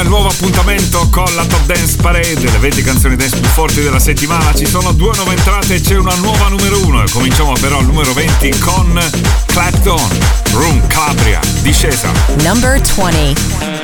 il nuovo appuntamento con la Top Dance Parade, le 20 canzoni dance più forti della settimana. Ci sono due nuove entrate e c'è una nuova numero 1. Cominciamo però al numero 20 con Clapton, Room Calabria, discesa. Number 20.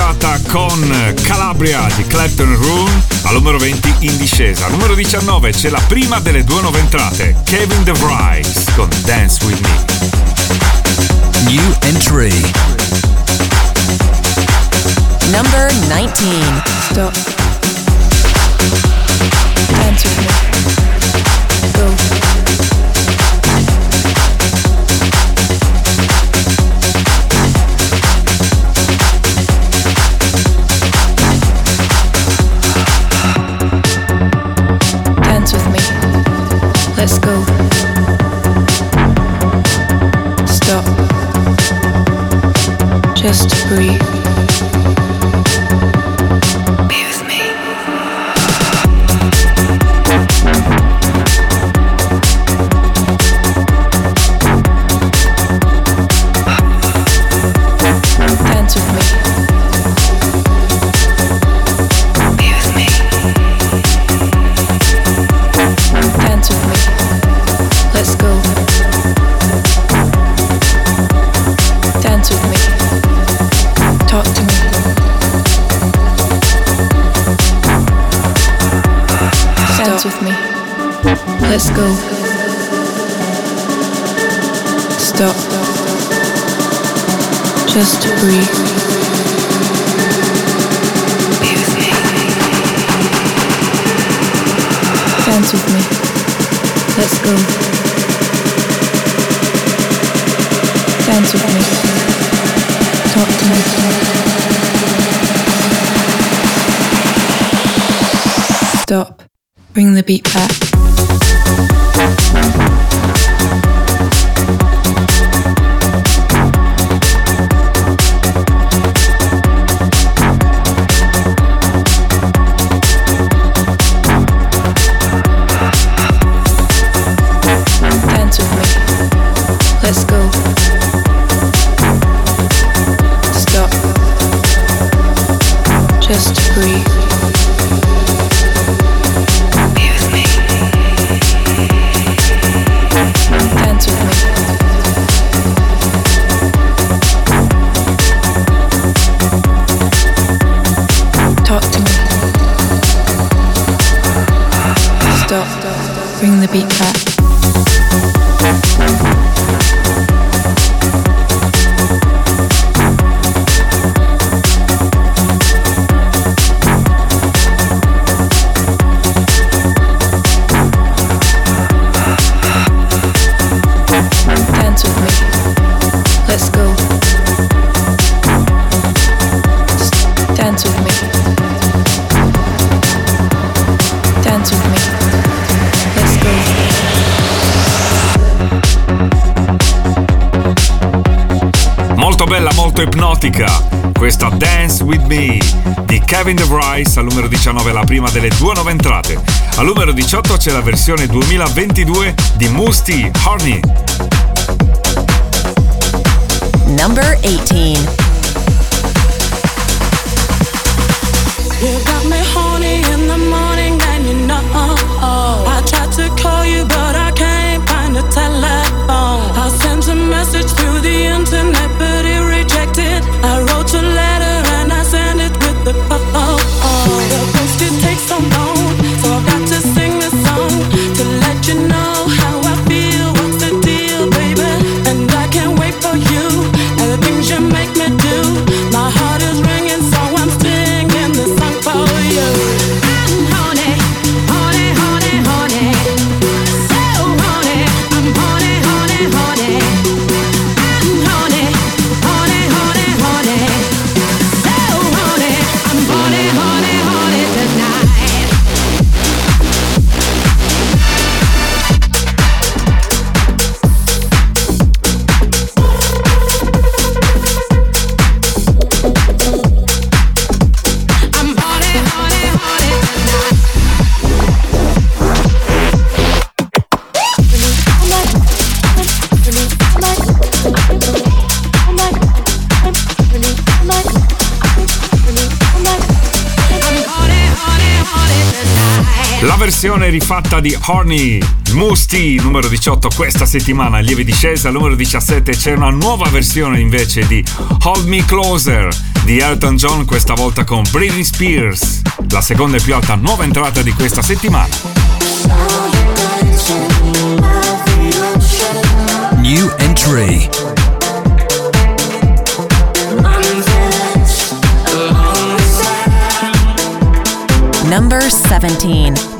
Cominciata con Calabria di Clapton Room al numero 20 in discesa. Al numero 19 c'è la prima delle due nuove entrate, Kevin DeVries con Dance With Me. New entry. Number 19. Stop. Dance with me. Just to breathe. Let's go. Stop. Just breathe. Dance with me. Let's go. Dance with me. Talk to me. Stop. Bring the beat back. Molto ipnotica. Questa Dance With Me di Kevin DeVrice al numero 19, la prima delle due nuove entrate. Al numero 18 c'è la versione 2022 di Musty Horny. Number 18. Versione rifatta di Horny Musty numero 18 questa settimana. Lieve discesa al numero 17 c'è una nuova versione invece di Hold Me Closer di Elton John questa volta con Britney Spears la seconda e più alta nuova entrata di questa settimana. New entry. Number 17.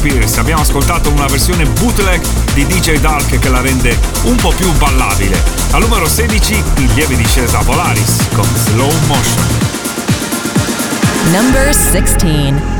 Spears. Abbiamo ascoltato una versione bootleg di DJ Dark che la rende un po' più ballabile. Al numero 16, in lieve discesa Polaris con Slow Motion. Number 16.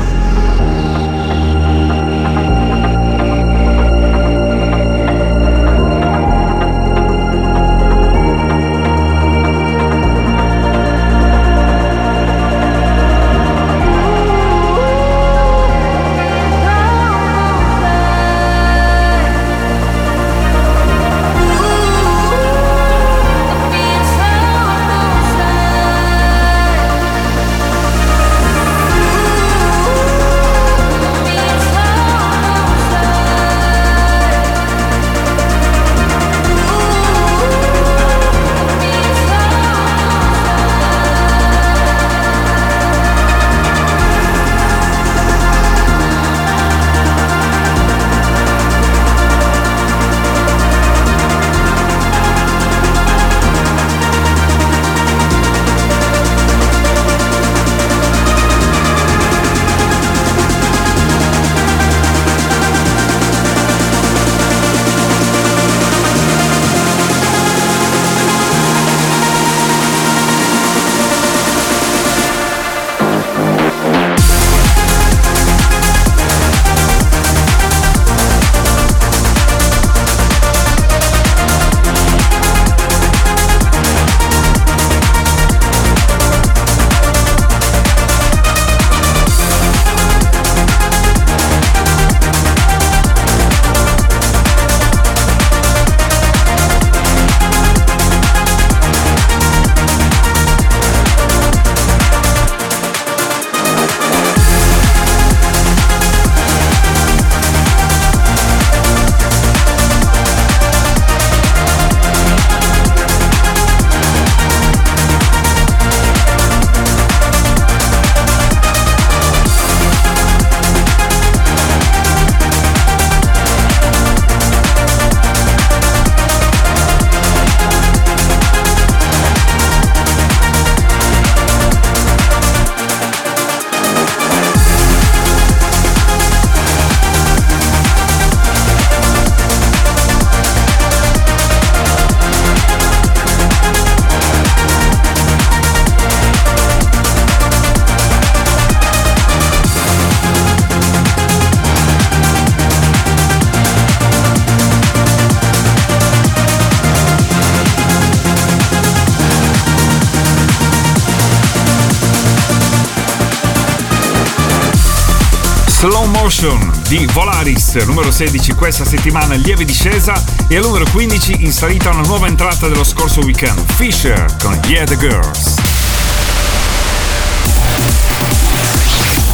Numero 16 questa settimana lieve discesa e al numero 15 in salita una nuova entrata dello scorso weekend, Fisher con Yeah the Girls.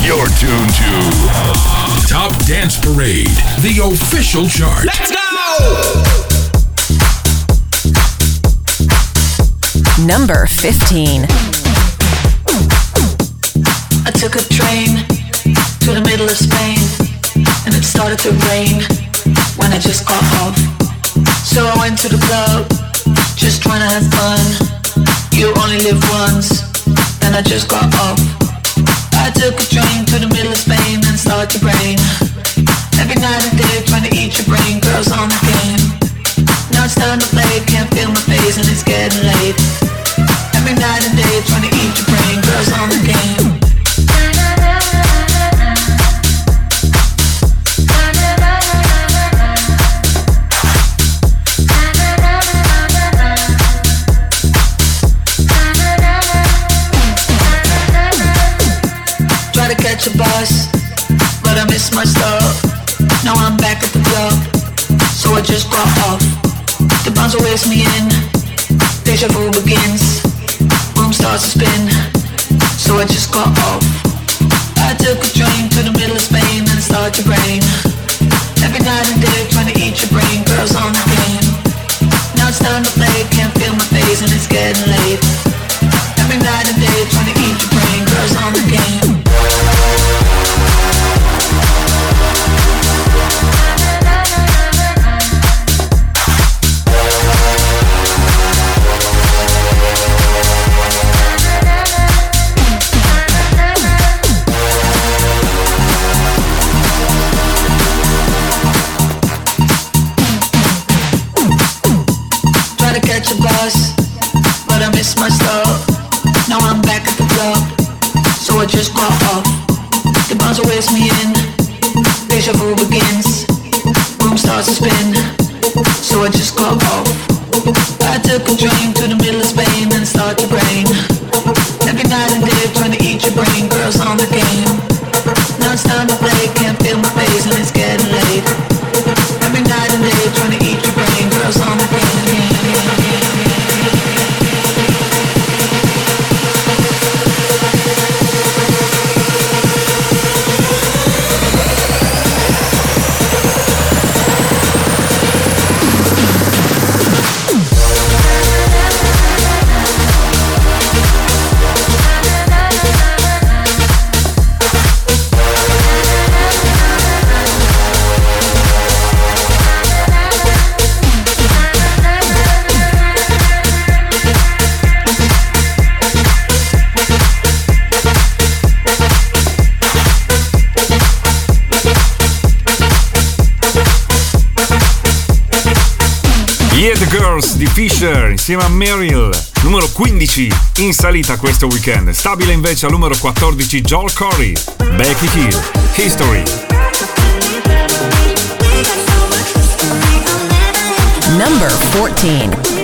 You're tuned to Top Dance Parade, the official chart. Let's go! Number 15. I took a train to the middle of Spain started to rain when I just got off. So I went to the club, just trying to have fun. You only live once, then I just got off. I took a train to the middle of Spain and started to rain. Every night and day trying to eat your brain, girls on the game. Now it's time to play, can't feel my face and it's getting late. Every night and day trying to eat your brain, girls on the game. Just got off. The bouncer waves me in, deja vu begins. Room starts to spin, so I just got off. spin, so I just got off. I took a drink. insieme a Meryl. Numero 15 in salita questo weekend. Stabile invece al numero 14 Joel Corey, Becky Hill, History. Number 14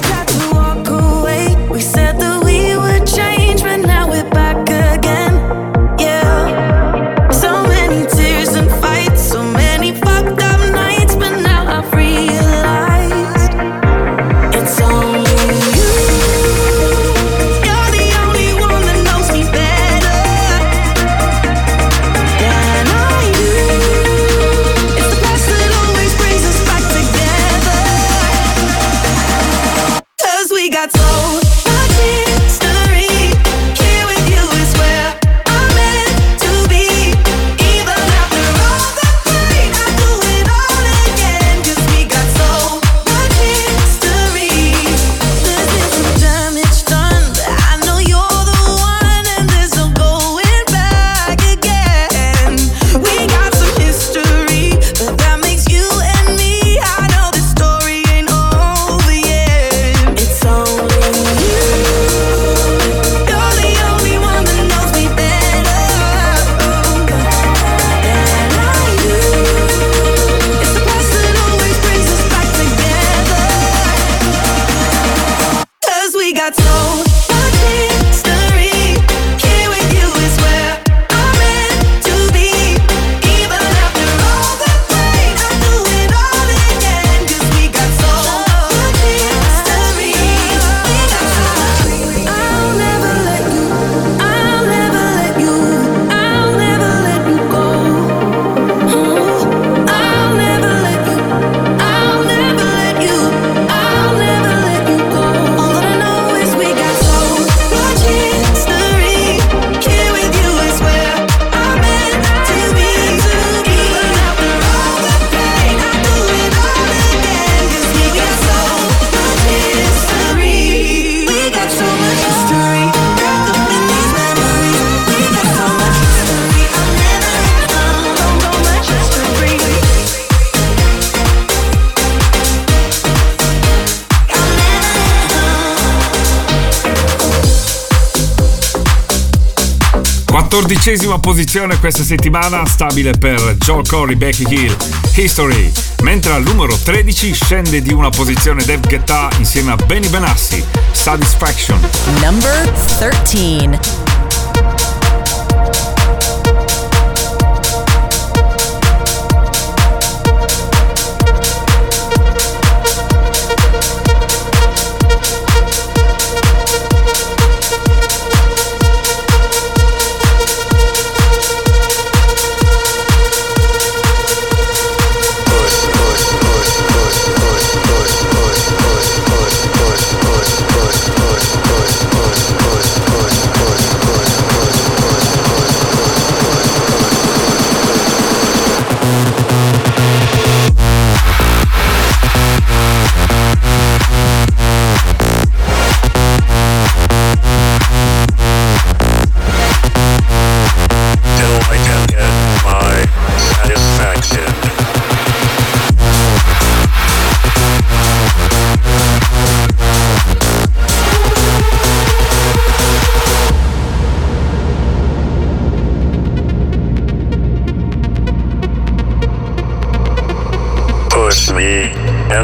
14esima posizione questa settimana, stabile per Joe Corey, Becky Hill, History. Mentre al numero 13 scende di una posizione Dev Guetta insieme a Benny Benassi, Satisfaction. Number 13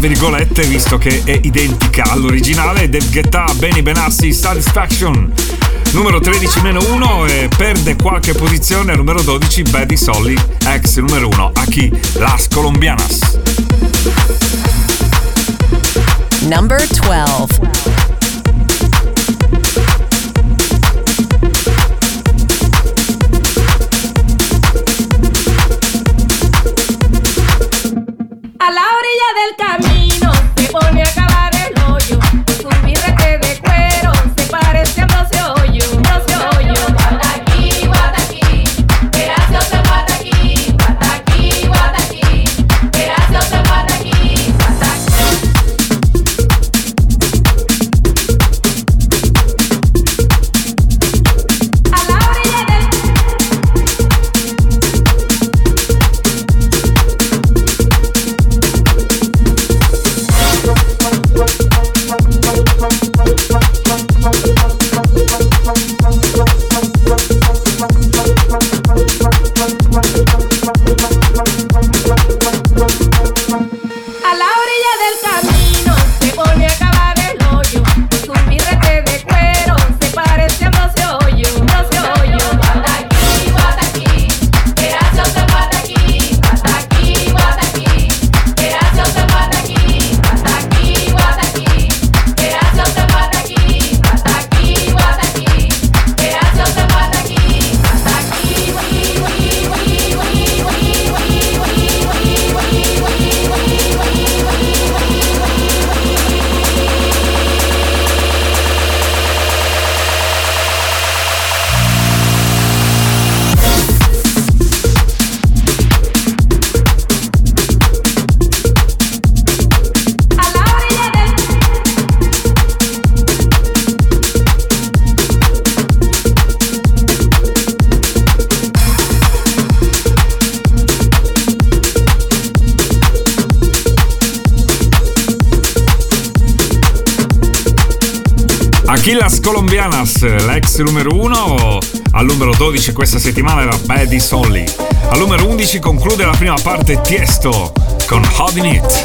Virgolette, visto che è identica all'originale, Dave Guetta, Benny Benassi, Satisfaction. Numero 13-1 e perde qualche posizione al numero 12 Buddy Solly, ex numero 1 a chi? Las Colombianas. Number 12. L'ex numero 1, al numero 12 questa settimana era Buddy Solly. Al numero 11 conclude la prima parte Tiesto con Holding It.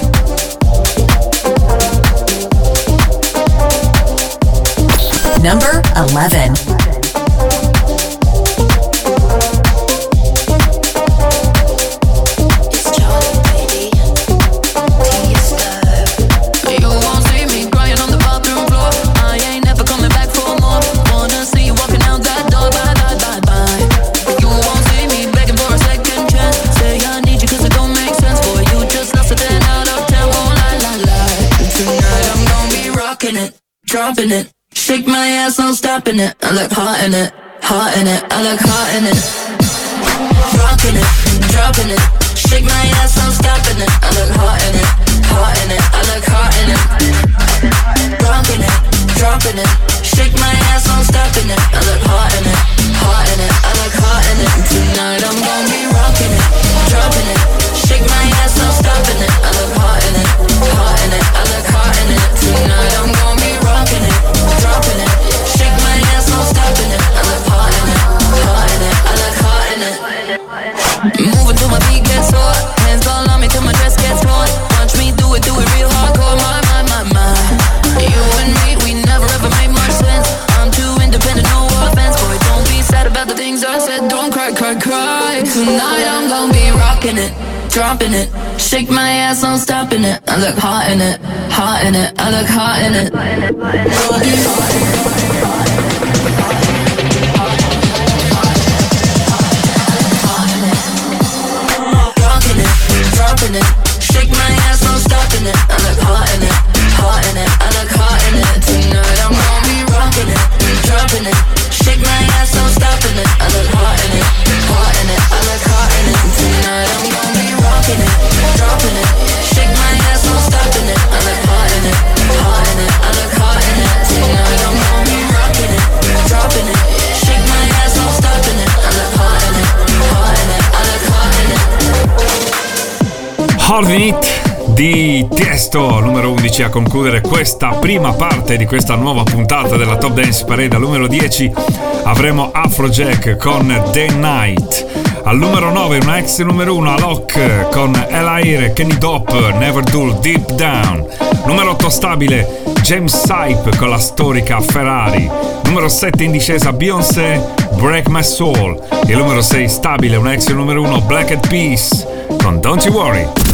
Number 11. No stopping it. I look hot in it, hot in it. I look hot in it. Rocking it, dropping it. Shake my ass, no stopping it. I look hot in it, hot in it. I look hot in it. Rocking it, dropping it. Shake my ass, no stopping it. I look hot in it, hot in it. I look hot in it. Tonight I'm gonna be rocking it, dropping it. Tonight I'm gonna be rocking it, dropping it. Shake my ass, I'm stopping it. I look hot in it, hot in it. I look hot in it. Hot in it, hot in it. Holding It di Tiesto numero 11 a concludere questa prima parte di questa nuova puntata della Top Dance Parade. Al numero 10 avremo Afrojack con The Night. Al numero 9 un ex numero 1 Alok con El Aire, Kenny Dop, Never Dull, Deep Down. Numero 8 stabile James Sype con la storica Ferrari. Numero 7 in discesa Beyoncé Break My Soul. E il numero 6 stabile un ex numero 1 Black Eyed Peas con Don't You Worry.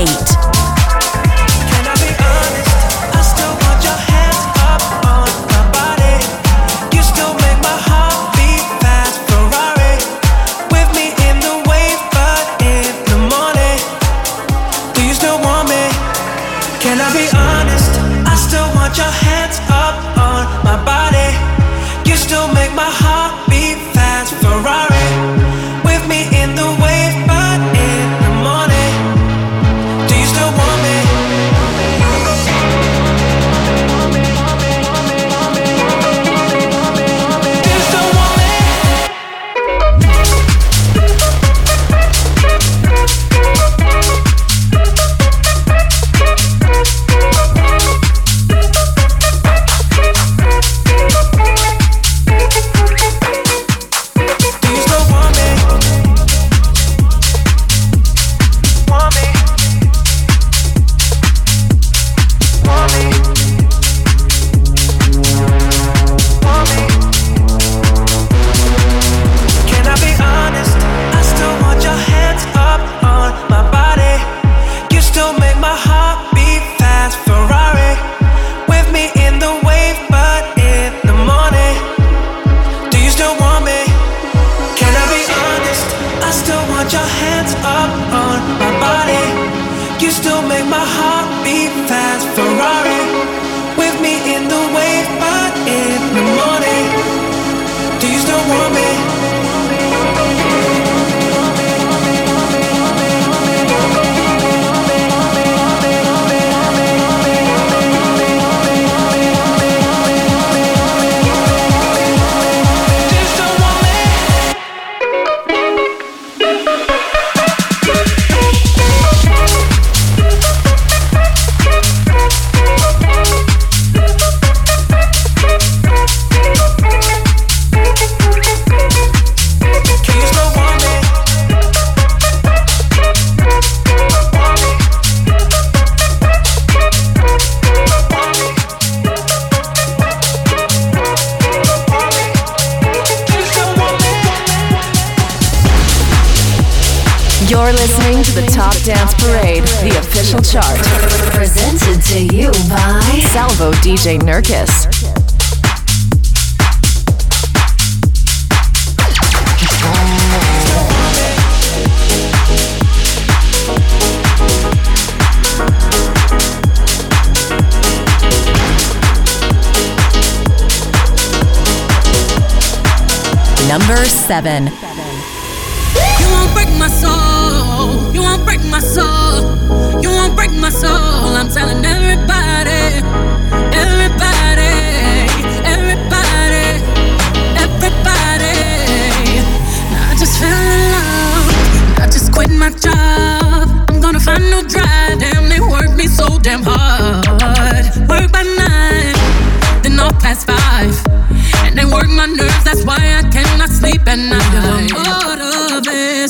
Number DJ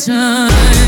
time.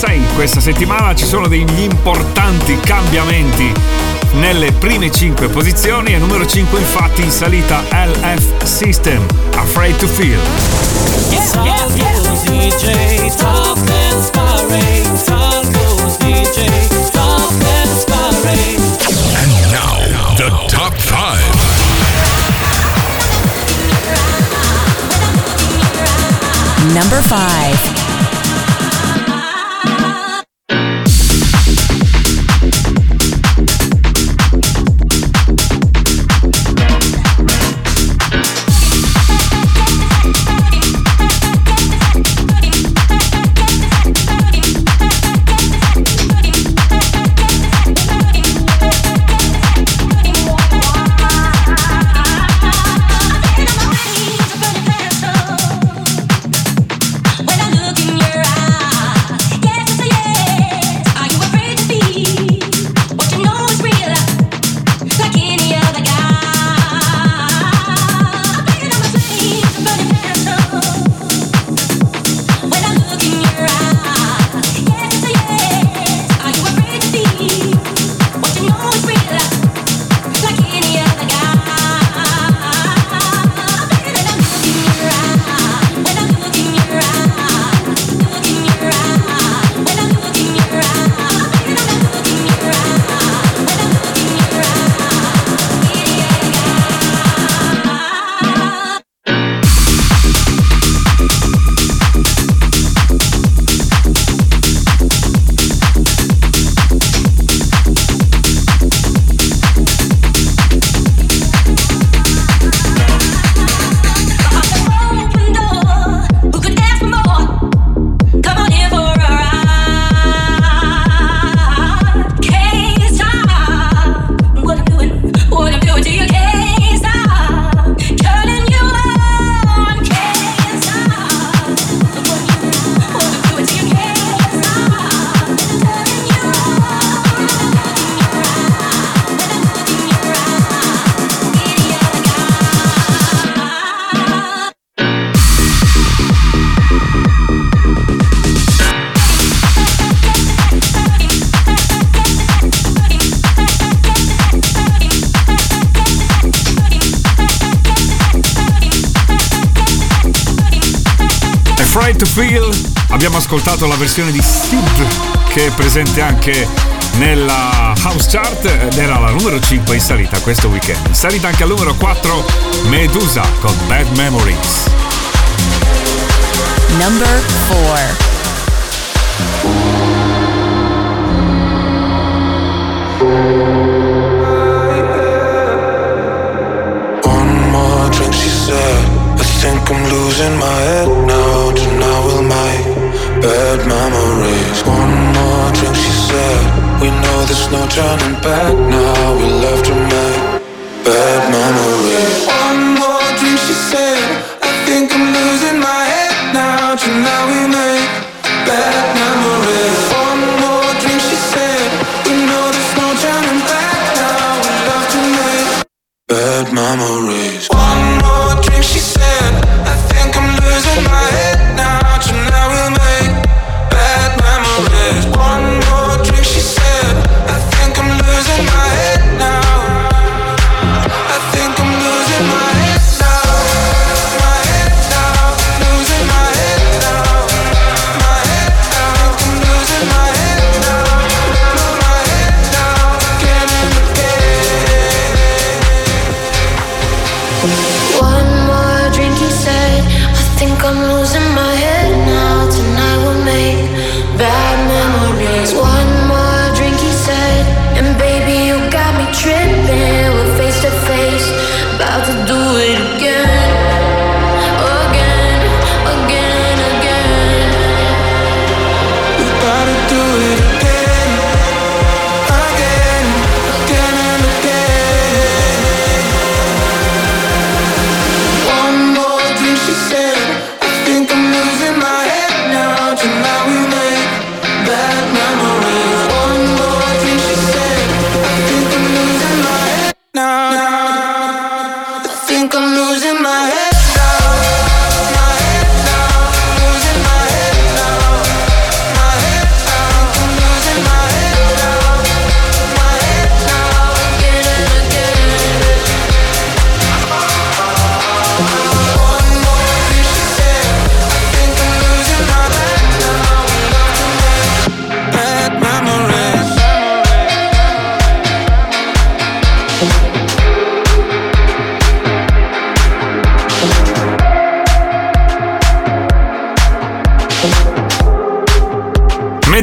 6 questa settimana ci sono degli importanti cambiamenti nelle prime 5 posizioni e numero 5 infatti in salita LF System, Afraid to Feel. Yeah, yeah, yeah. And now the top 5. Number 5 to Feel. Abbiamo ascoltato la versione di Stud che è presente anche nella House Chart ed era la numero 5 in salita questo weekend. In salita anche al numero 4 Medusa con Bad Memories. Number 4 memories. One more drink, she said. We know there's no turning back now. We love to make bad.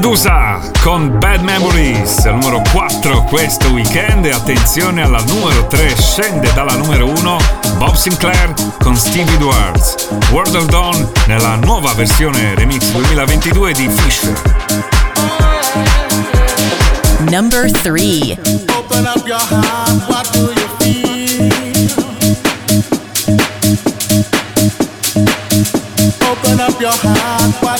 Medusa con Bad Memories, al numero 4 questo weekend e attenzione alla numero 3, scende dalla numero 1 Bob Sinclair con Steve Edwards, World of Dawn nella nuova versione remix 2022 di Fisher. Number 3 Open up your heart, what do you feel? Open up your heart, what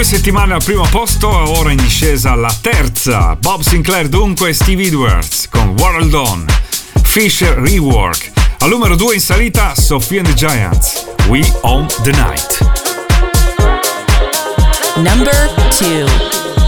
Due settimane al primo posto, ora in discesa la terza. Bob Sinclair dunque e Steve Edwards con World On. Fisher Rework. Al numero due in salita Sophie and the Giants. We Own the Night. Number 2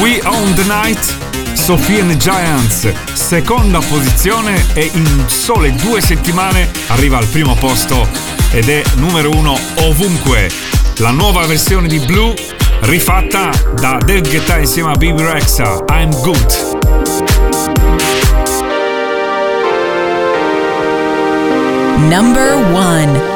We Own the Night, Sophie and Giants, seconda posizione e in sole due settimane arriva al primo posto ed è numero uno ovunque. La nuova versione di Blue rifatta da Dave Guetta insieme a Bibi Rexa, I'm Good. Number 1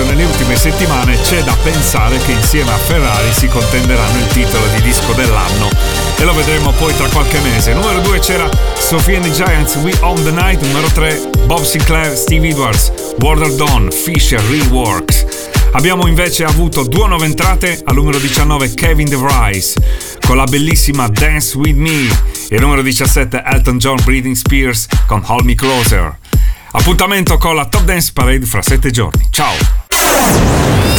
successo nelle ultime settimane c'è da pensare che insieme a Ferrari si contenderanno il titolo di disco dell'anno e lo vedremo poi tra qualche mese. Numero 2 c'era Sophie and the Giants, We Own the Night. Numero 3 Bob Sinclair, Steve Edwards, of Dawn, Fisher Reworks. Abbiamo invece avuto due nuove entrate al numero 19 Kevin DeVries con la bellissima Dance With Me e al numero 17 Elton John Breathing Spears con Hold Me Closer. Appuntamento con la Top Dance Parade fra 7 giorni. Ciao!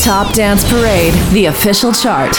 Top Dance Parade, the official chart.